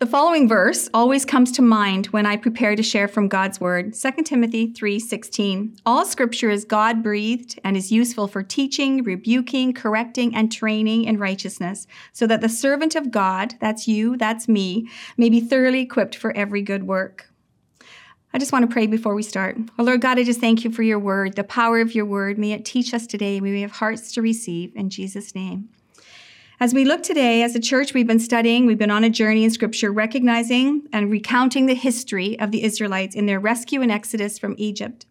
The following verse always comes to mind when I prepare to share from God's word, 2 Timothy 3:16. All scripture is God-breathed and is useful for teaching, rebuking, correcting and training in righteousness, so that the servant of God, that's you, that's me, may be thoroughly equipped for every good work. I just want to pray before we start. Oh Lord God, I just thank you for your word, the power of your word. May it teach us today. May we have hearts to receive in Jesus' name. As we look today, as a church, we've been studying, we've been on a journey in Scripture, recognizing and recounting the history of the Israelites in their rescue and exodus from Egypt.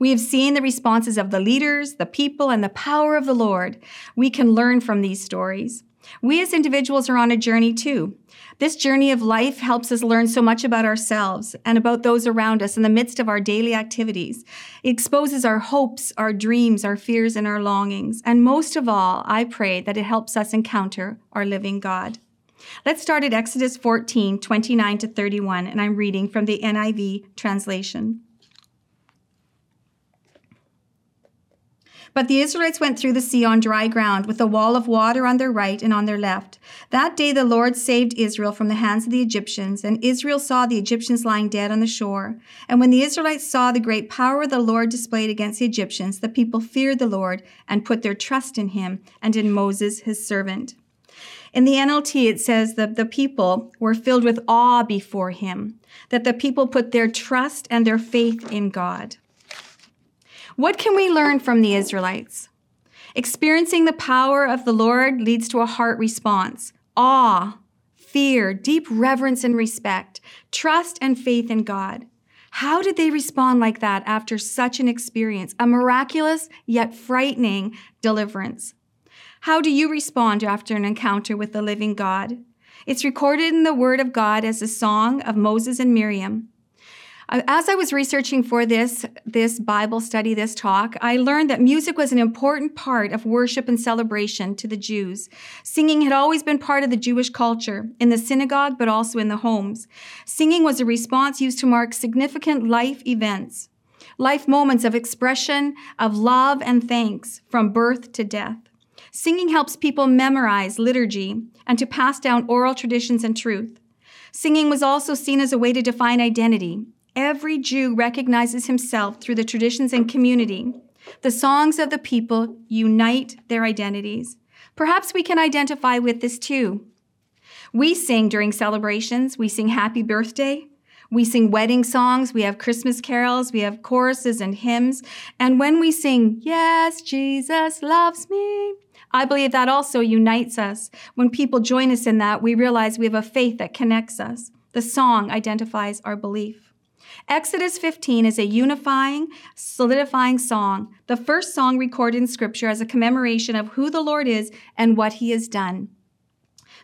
We have seen the responses of the leaders, the people, and the power of the Lord. We can learn from these stories. We as individuals are on a journey too. This journey of life helps us learn so much about ourselves and about those around us in the midst of our daily activities. It exposes our hopes, our dreams, our fears, and our longings. And most of all, I pray that it helps us encounter our living God. Let's start at Exodus 14, 29 to 31, and I'm reading from the NIV translation. But the Israelites went through the sea on dry ground, with a wall of water on their right and on their left. That day the Lord saved Israel from the hands of the Egyptians, and Israel saw the Egyptians lying dead on the shore. And when the Israelites saw the great power the Lord displayed against the Egyptians, the people feared the Lord and put their trust in him and in Moses his servant. In the NLT, it says that the people were filled with awe before him, that the people put their trust and their faith in God. What can we learn from the Israelites? Experiencing the power of the Lord leads to a heart response awe, fear, deep reverence and respect, trust and faith in God. How did they respond like that after such an experience, a miraculous yet frightening deliverance? How do you respond after an encounter with the living God? It's recorded in the Word of God as a song of Moses and Miriam. Uh, as I was researching for this, this Bible study, this talk, I learned that music was an important part of worship and celebration to the Jews. Singing had always been part of the Jewish culture, in the synagogue, but also in the homes. Singing was a response used to mark significant life events, life moments of expression, of love and thanks, from birth to death. Singing helps people memorize liturgy and to pass down oral traditions and truth. Singing was also seen as a way to define identity, Every Jew recognizes himself through the traditions and community. The songs of the people unite their identities. Perhaps we can identify with this too. We sing during celebrations. We sing happy birthday. We sing wedding songs. We have Christmas carols. We have choruses and hymns. And when we sing, Yes, Jesus loves me, I believe that also unites us. When people join us in that, we realize we have a faith that connects us. The song identifies our belief. Exodus 15 is a unifying, solidifying song, the first song recorded in Scripture as a commemoration of who the Lord is and what he has done.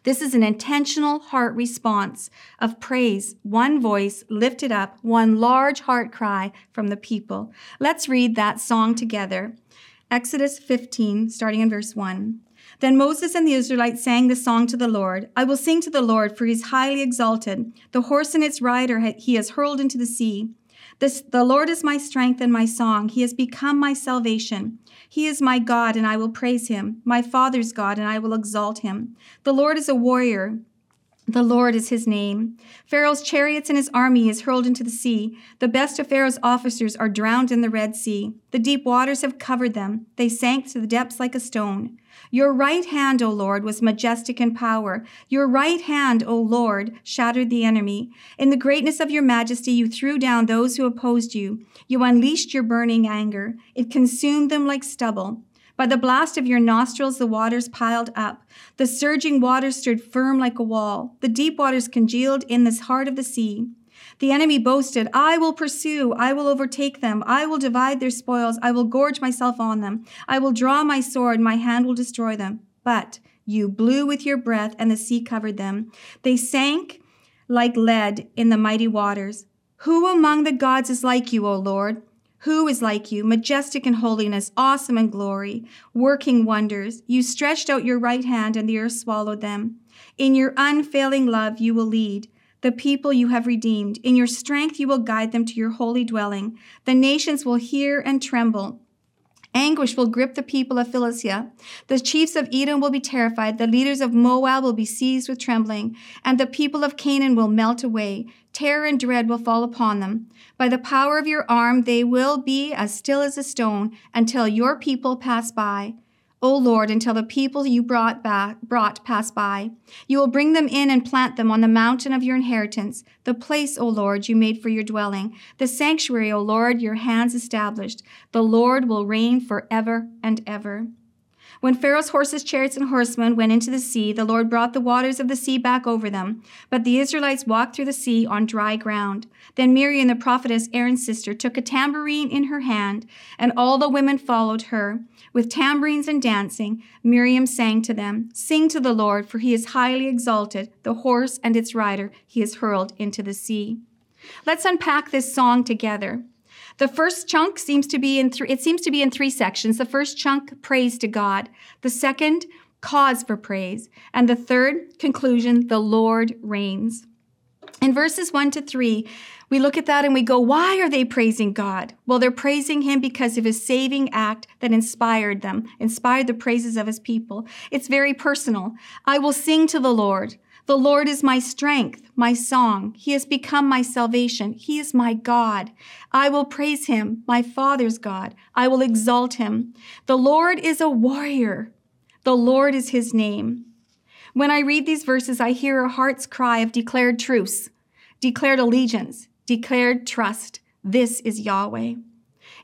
This is an intentional heart response of praise, one voice lifted up, one large heart cry from the people. Let's read that song together. Exodus 15, starting in verse 1. Then Moses and the Israelites sang this song to the Lord I will sing to the Lord, for he is highly exalted. The horse and its rider he has hurled into the sea. This, the Lord is my strength and my song. He has become my salvation. He is my God, and I will praise him, my father's God, and I will exalt him. The Lord is a warrior. The Lord is his name. Pharaoh's chariots and his army is hurled into the sea. The best of Pharaoh's officers are drowned in the Red Sea. The deep waters have covered them. They sank to the depths like a stone. Your right hand, O Lord, was majestic in power. Your right hand, O Lord, shattered the enemy. In the greatness of your majesty, you threw down those who opposed you. You unleashed your burning anger. It consumed them like stubble. By the blast of your nostrils, the waters piled up. The surging waters stood firm like a wall. The deep waters congealed in the heart of the sea. The enemy boasted, I will pursue, I will overtake them, I will divide their spoils, I will gorge myself on them, I will draw my sword, my hand will destroy them. But you blew with your breath, and the sea covered them. They sank like lead in the mighty waters. Who among the gods is like you, O Lord? Who is like you, majestic in holiness, awesome in glory, working wonders? You stretched out your right hand, and the earth swallowed them. In your unfailing love, you will lead the people you have redeemed. In your strength, you will guide them to your holy dwelling. The nations will hear and tremble Anguish will grip the people of Philistia. The chiefs of Edom will be terrified. The leaders of Moab will be seized with trembling. And the people of Canaan will melt away. Terror and dread will fall upon them. By the power of your arm, they will be as still as a stone until your people pass by. O Lord, until the people you brought, back, brought pass by. You will bring them in and plant them on the mountain of your inheritance, the place, O Lord, you made for your dwelling, the sanctuary, O Lord, your hands established. The Lord will reign forever and ever. When Pharaoh's horses, chariots, and horsemen went into the sea, the Lord brought the waters of the sea back over them. But the Israelites walked through the sea on dry ground. Then Miriam, the prophetess, Aaron's sister, took a tambourine in her hand, and all the women followed her. With tambourines and dancing, Miriam sang to them, Sing to the Lord, for he is highly exalted. The horse and its rider he has hurled into the sea. Let's unpack this song together. The first chunk seems to be in three, it seems to be in three sections. The first chunk, praise to God. The second, cause for praise. And the third, conclusion, the Lord reigns. In verses one to three, we look at that and we go, why are they praising God? Well, they're praising him because of his saving act that inspired them, inspired the praises of his people. It's very personal. I will sing to the Lord. The Lord is my strength, my song. He has become my salvation. He is my God. I will praise him, my Father's God. I will exalt him. The Lord is a warrior. The Lord is his name. When I read these verses, I hear a heart's cry of declared truce, declared allegiance, declared trust. This is Yahweh.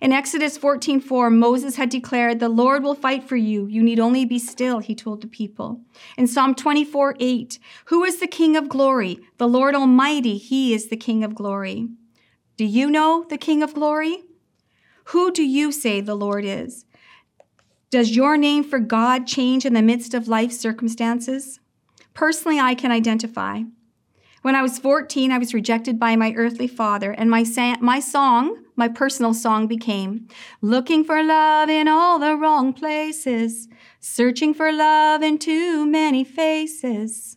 In Exodus 14:4, Moses had declared, "The Lord will fight for you. You need only be still," he told the people. In Psalm 24:8, "Who is the King of glory? The Lord Almighty, he is the King of glory." Do you know the King of glory? Who do you say the Lord is? Does your name for God change in the midst of life circumstances? Personally, I can identify. When I was 14, I was rejected by my earthly father, and my, sa- my song, my personal song, became Looking for love in all the wrong places, searching for love in too many faces.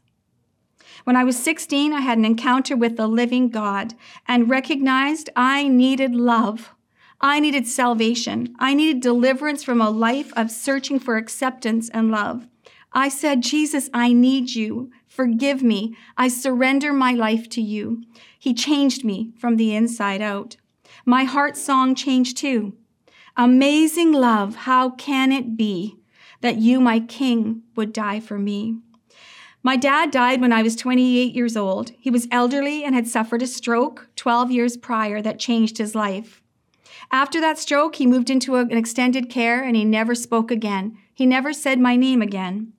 When I was 16, I had an encounter with the living God and recognized I needed love. I needed salvation. I needed deliverance from a life of searching for acceptance and love. I said, Jesus, I need you. Forgive me. I surrender my life to you. He changed me from the inside out. My heart song changed too. Amazing love, how can it be that you, my king, would die for me? My dad died when I was 28 years old. He was elderly and had suffered a stroke 12 years prior that changed his life. After that stroke, he moved into an extended care and he never spoke again. He never said my name again.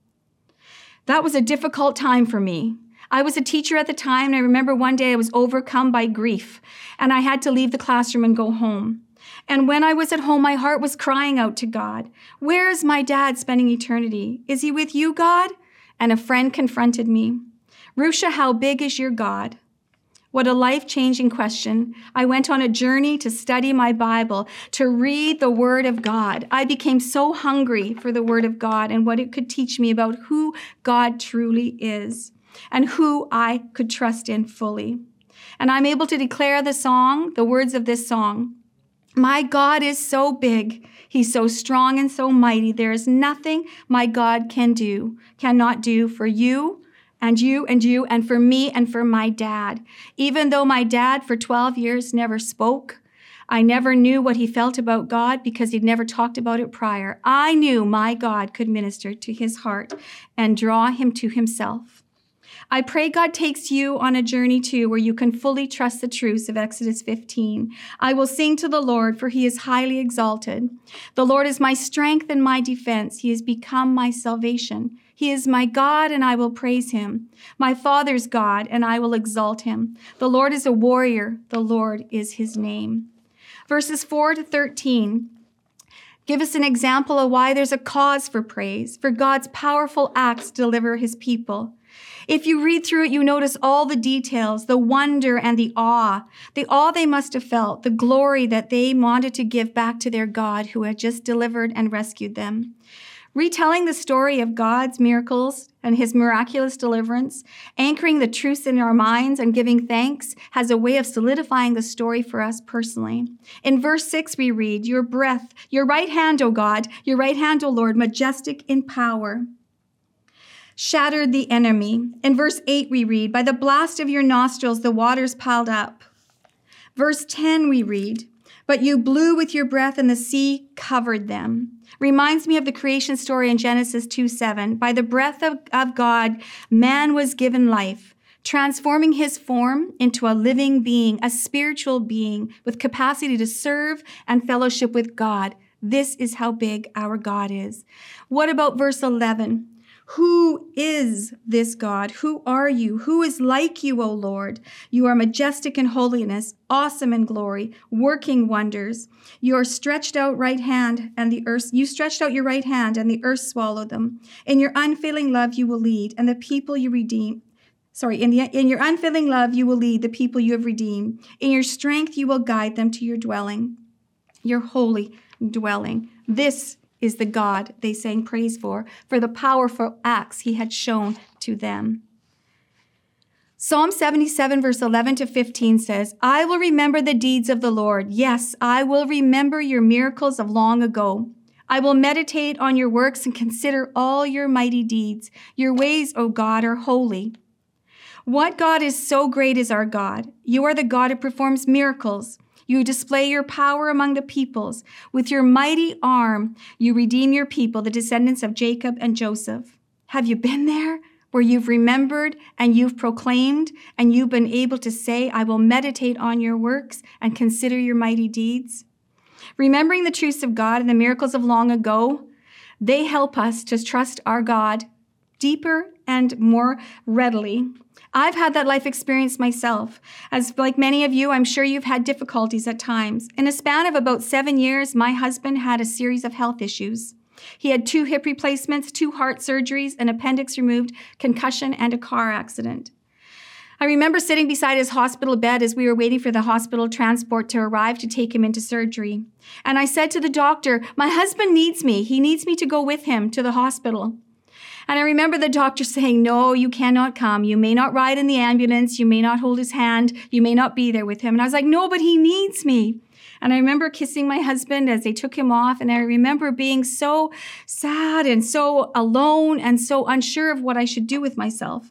That was a difficult time for me. I was a teacher at the time, and I remember one day I was overcome by grief, and I had to leave the classroom and go home. And when I was at home, my heart was crying out to God, Where is my dad spending eternity? Is he with you, God? And a friend confronted me. Rusha, how big is your God? What a life changing question. I went on a journey to study my Bible, to read the Word of God. I became so hungry for the Word of God and what it could teach me about who God truly is and who I could trust in fully. And I'm able to declare the song, the words of this song. My God is so big. He's so strong and so mighty. There is nothing my God can do, cannot do for you and you and you and for me and for my dad. Even though my dad for 12 years never spoke, I never knew what he felt about God because he'd never talked about it prior. I knew my God could minister to his heart and draw him to himself. I pray God takes you on a journey too where you can fully trust the truths of Exodus 15. I will sing to the Lord, for he is highly exalted. The Lord is my strength and my defense. He has become my salvation. He is my God, and I will praise him. My Father's God, and I will exalt him. The Lord is a warrior. The Lord is his name. Verses 4 to 13 give us an example of why there's a cause for praise, for God's powerful acts deliver his people. If you read through it, you notice all the details, the wonder and the awe, the awe they must have felt, the glory that they wanted to give back to their God who had just delivered and rescued them. Retelling the story of God's miracles and his miraculous deliverance, anchoring the truths in our minds and giving thanks has a way of solidifying the story for us personally. In verse 6, we read, Your breath, your right hand, O God, your right hand, O Lord, majestic in power shattered the enemy. In verse 8, we read, By the blast of your nostrils, the waters piled up. Verse 10, we read, But you blew with your breath, and the sea covered them reminds me of the creation story in Genesis 2 7. By the breath of, of God, man was given life, transforming his form into a living being, a spiritual being with capacity to serve and fellowship with God. This is how big our God is. What about verse 11? Who is this God? Who are you? Who is like you, O Lord? You are majestic in holiness, awesome in glory, working wonders. Your stretched out right hand and the earth, you stretched out your right hand and the earth swallowed them. In your unfailing love you will lead, and the people you redeem. Sorry, in, the, in your unfailing love you will lead the people you have redeemed. In your strength you will guide them to your dwelling, your holy dwelling. This is the God they sang praise for, for the powerful acts he had shown to them. Psalm 77, verse 11 to 15 says, I will remember the deeds of the Lord. Yes, I will remember your miracles of long ago. I will meditate on your works and consider all your mighty deeds. Your ways, O God, are holy. What God is so great is our God. You are the God who performs miracles. You display your power among the peoples. With your mighty arm, you redeem your people, the descendants of Jacob and Joseph. Have you been there? Where you've remembered and you've proclaimed, and you've been able to say, I will meditate on your works and consider your mighty deeds. Remembering the truths of God and the miracles of long ago, they help us to trust our God deeper and more readily I've had that life experience myself. As like many of you, I'm sure you've had difficulties at times. In a span of about seven years, my husband had a series of health issues. He had two hip replacements, two heart surgeries, an appendix removed, concussion, and a car accident. I remember sitting beside his hospital bed as we were waiting for the hospital transport to arrive to take him into surgery. And I said to the doctor, My husband needs me. He needs me to go with him to the hospital. And I remember the doctor saying, No, you cannot come. You may not ride in the ambulance. You may not hold his hand. You may not be there with him. And I was like, No, but he needs me. And I remember kissing my husband as they took him off. And I remember being so sad and so alone and so unsure of what I should do with myself.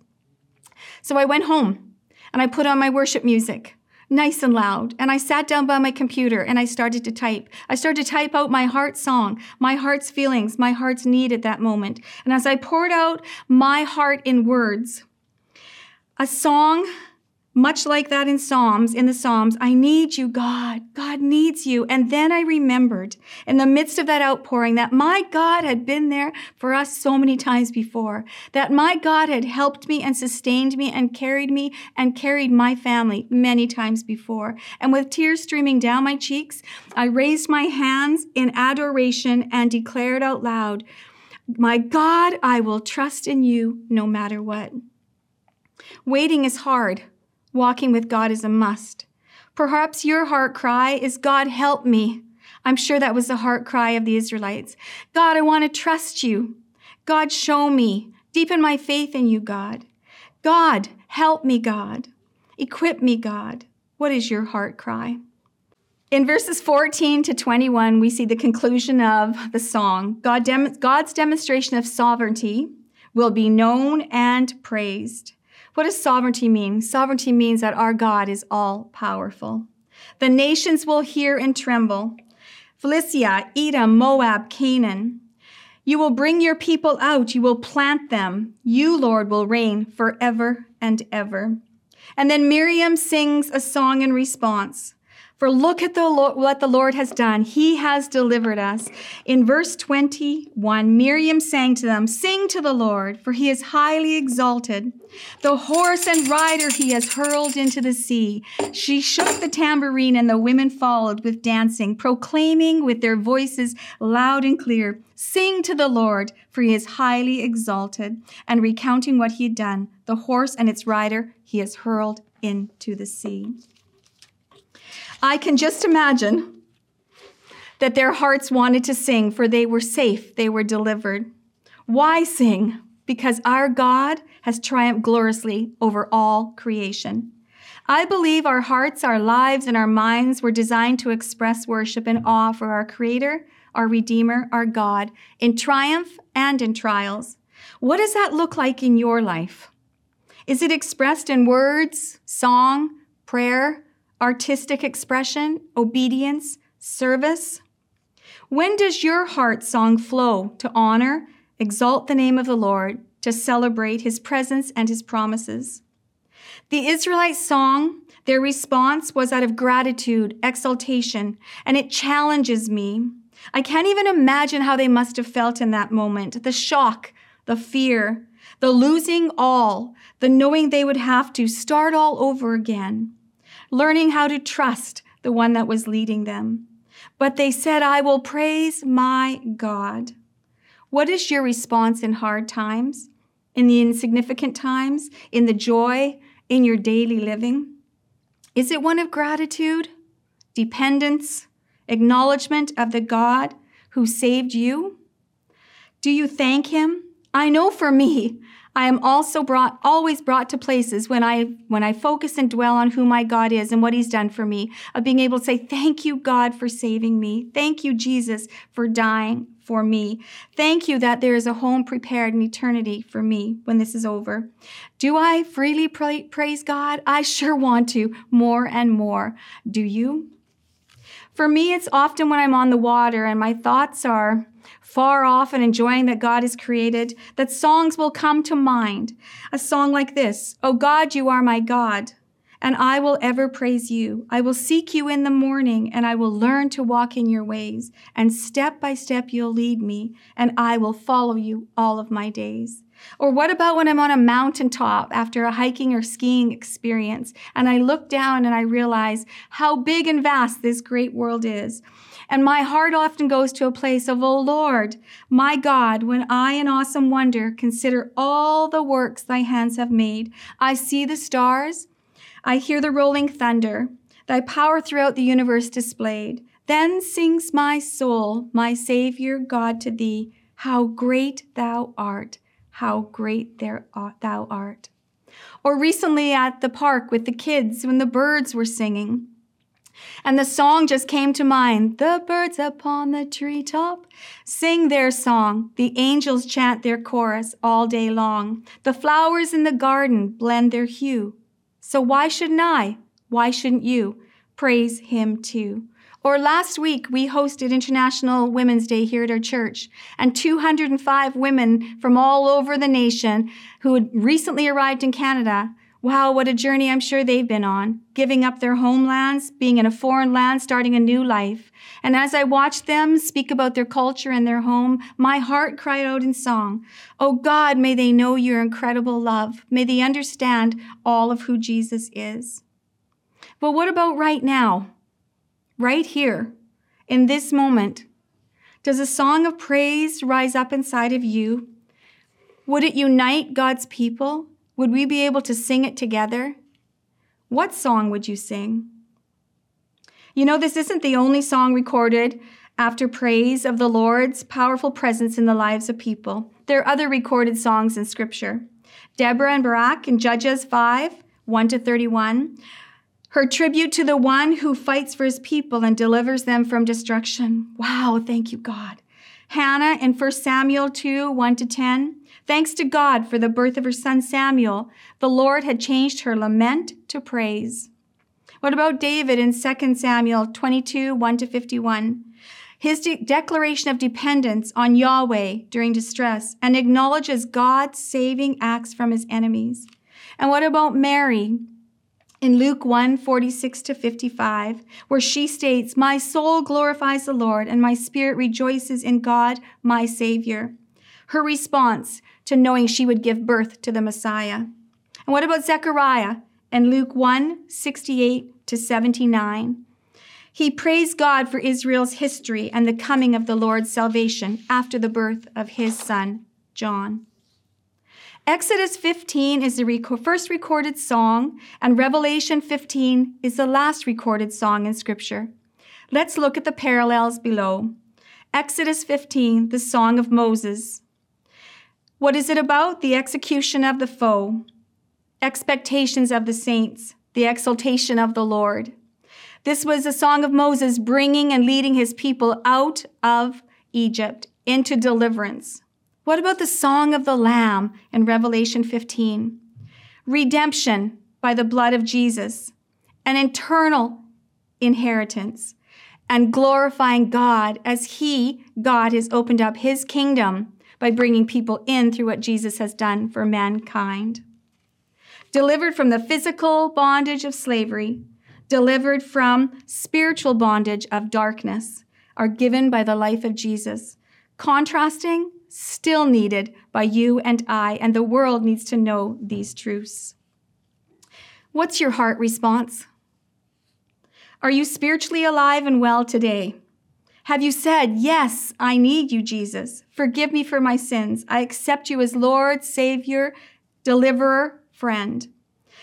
So I went home and I put on my worship music nice and loud. And I sat down by my computer and I started to type. I started to type out my heart song, my heart's feelings, my heart's need at that moment. And as I poured out my heart in words, a song much like that in Psalms, in the Psalms, I need you, God. God needs you. And then I remembered in the midst of that outpouring that my God had been there for us so many times before, that my God had helped me and sustained me and carried me and carried my family many times before. And with tears streaming down my cheeks, I raised my hands in adoration and declared out loud, My God, I will trust in you no matter what. Waiting is hard. Walking with God is a must. Perhaps your heart cry is, God, help me. I'm sure that was the heart cry of the Israelites. God, I want to trust you. God, show me. Deepen my faith in you, God. God, help me, God. Equip me, God. What is your heart cry? In verses 14 to 21, we see the conclusion of the song. God dem- God's demonstration of sovereignty will be known and praised. What does sovereignty mean? Sovereignty means that our God is all powerful. The nations will hear and tremble. Philistia, Edom, Moab, Canaan. You will bring your people out. You will plant them. You, Lord, will reign forever and ever. And then Miriam sings a song in response. For look at the what the Lord has done. He has delivered us. In verse 21, Miriam sang to them, Sing to the Lord, for he is highly exalted. The horse and rider he has hurled into the sea. She shook the tambourine, and the women followed with dancing, proclaiming with their voices loud and clear, Sing to the Lord, for he is highly exalted, and recounting what he had done. The horse and its rider he has hurled into the sea. I can just imagine that their hearts wanted to sing, for they were safe, they were delivered. Why sing? Because our God has triumphed gloriously over all creation. I believe our hearts, our lives, and our minds were designed to express worship and awe for our Creator, our Redeemer, our God, in triumph and in trials. What does that look like in your life? Is it expressed in words, song, prayer, artistic expression, obedience, service? When does your heart song flow to honor, exalt the name of the Lord, to celebrate his presence and his promises? The Israelite song, their response was out of gratitude, exaltation, and it challenges me. I can't even imagine how they must have felt in that moment the shock, the fear, the losing all, the knowing they would have to start all over again, learning how to trust the one that was leading them. But they said, I will praise my God. What is your response in hard times, in the insignificant times, in the joy, in your daily living? Is it one of gratitude, dependence, acknowledgement of the God who saved you? Do you thank Him? I know for me, I am also brought, always brought to places when I, when I focus and dwell on who my God is and what he's done for me, of being able to say, thank you, God, for saving me. Thank you, Jesus, for dying for me. Thank you that there is a home prepared in eternity for me when this is over. Do I freely pray, praise God? I sure want to more and more. Do you? For me, it's often when I'm on the water and my thoughts are far off and enjoying that God has created, that songs will come to mind. A song like this, Oh God, you are my God, and I will ever praise you. I will seek you in the morning, and I will learn to walk in your ways, and step by step you'll lead me, and I will follow you all of my days. Or what about when I'm on a mountaintop after a hiking or skiing experience and I look down and I realize how big and vast this great world is? And my heart often goes to a place of, Oh Lord, my God, when I in awesome wonder consider all the works thy hands have made, I see the stars, I hear the rolling thunder, thy power throughout the universe displayed. Then sings my soul, my Savior God, to thee, how great thou art, how great uh, thou art. Or recently at the park with the kids when the birds were singing. And the song just came to mind. The birds upon the treetop sing their song. The angels chant their chorus all day long. The flowers in the garden blend their hue. So why shouldn't I? Why shouldn't you praise him too? Or last week, we hosted International Women's Day here at our church, and 205 women from all over the nation who had recently arrived in Canada Wow, what a journey I'm sure they've been on, giving up their homelands, being in a foreign land, starting a new life. And as I watched them speak about their culture and their home, my heart cried out in song, Oh God, may they know your incredible love. May they understand all of who Jesus is. But what about right now? Right here, in this moment? Does a song of praise rise up inside of you? Would it unite God's people? Would we be able to sing it together? What song would you sing? You know, this isn't the only song recorded after praise of the Lord's powerful presence in the lives of people. There are other recorded songs in Scripture. Deborah and Barak in Judges 5 1 to 31. Her tribute to the one who fights for his people and delivers them from destruction. Wow, thank you, God. Hannah in 1 Samuel 2 1 to 10. Thanks to God for the birth of her son Samuel, the Lord had changed her lament to praise. What about David in 2 Samuel 22 1 to 51? His de- declaration of dependence on Yahweh during distress and acknowledges God's saving acts from his enemies. And what about Mary in Luke 1 46 to 55, where she states, My soul glorifies the Lord, and my spirit rejoices in God, my Savior. Her response to knowing she would give birth to the Messiah. And what about Zechariah and Luke 1 68 to 79? He praised God for Israel's history and the coming of the Lord's salvation after the birth of his son, John. Exodus 15 is the first recorded song, and Revelation 15 is the last recorded song in Scripture. Let's look at the parallels below. Exodus 15, the Song of Moses. What is it about? The execution of the foe, expectations of the saints, the exaltation of the Lord. This was a song of Moses bringing and leading his people out of Egypt into deliverance. What about the song of the Lamb in Revelation 15? Redemption by the blood of Jesus, an eternal inheritance, and glorifying God as He, God, has opened up His kingdom by bringing people in through what Jesus has done for mankind. Delivered from the physical bondage of slavery, delivered from spiritual bondage of darkness, are given by the life of Jesus. Contrasting, still needed by you and I, and the world needs to know these truths. What's your heart response? Are you spiritually alive and well today? Have you said, Yes, I need you, Jesus. Forgive me for my sins. I accept you as Lord, Savior, Deliverer, friend.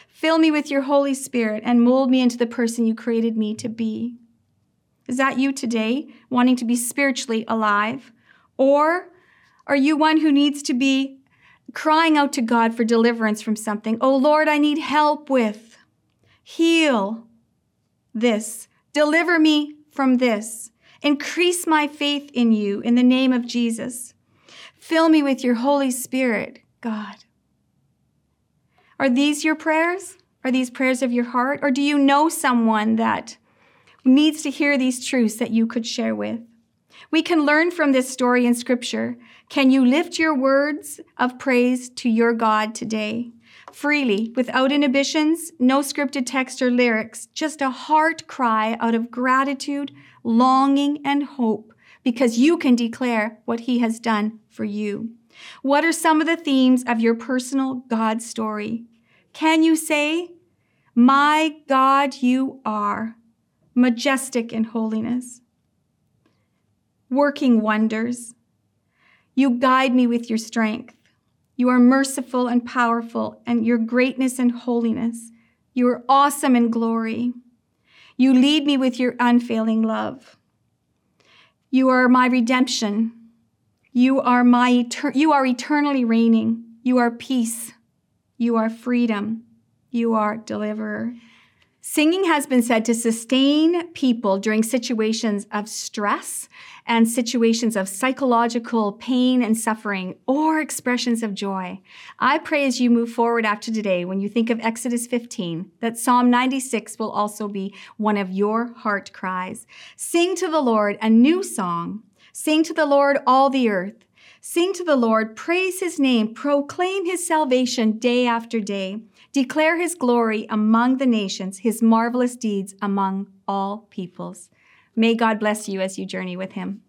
Fill me with your Holy Spirit and mold me into the person you created me to be. Is that you today, wanting to be spiritually alive? Or are you one who needs to be crying out to God for deliverance from something? Oh Lord, I need help with. Heal this. Deliver me from this. Increase my faith in you in the name of Jesus. Fill me with your Holy Spirit, God. Are these your prayers? Are these prayers of your heart? Or do you know someone that needs to hear these truths that you could share with? We can learn from this story in Scripture. Can you lift your words of praise to your God today? Freely, without inhibitions, no scripted text or lyrics, just a heart cry out of gratitude, longing, and hope, because you can declare what He has done for you. What are some of the themes of your personal God story? Can you say, My God, you are majestic in holiness, working wonders. You guide me with your strength. You are merciful and powerful, and your greatness and holiness. You are awesome in glory. You lead me with your unfailing love. You are my redemption. You are my etern- you are eternally reigning. You are peace. You are freedom. You are deliverer. Singing has been said to sustain people during situations of stress and situations of psychological pain and suffering or expressions of joy. I pray as you move forward after today, when you think of Exodus 15, that Psalm 96 will also be one of your heart cries. Sing to the Lord a new song. Sing to the Lord all the earth. Sing to the Lord, praise his name, proclaim his salvation day after day. Declare his glory among the nations, his marvelous deeds among all peoples. May God bless you as you journey with him.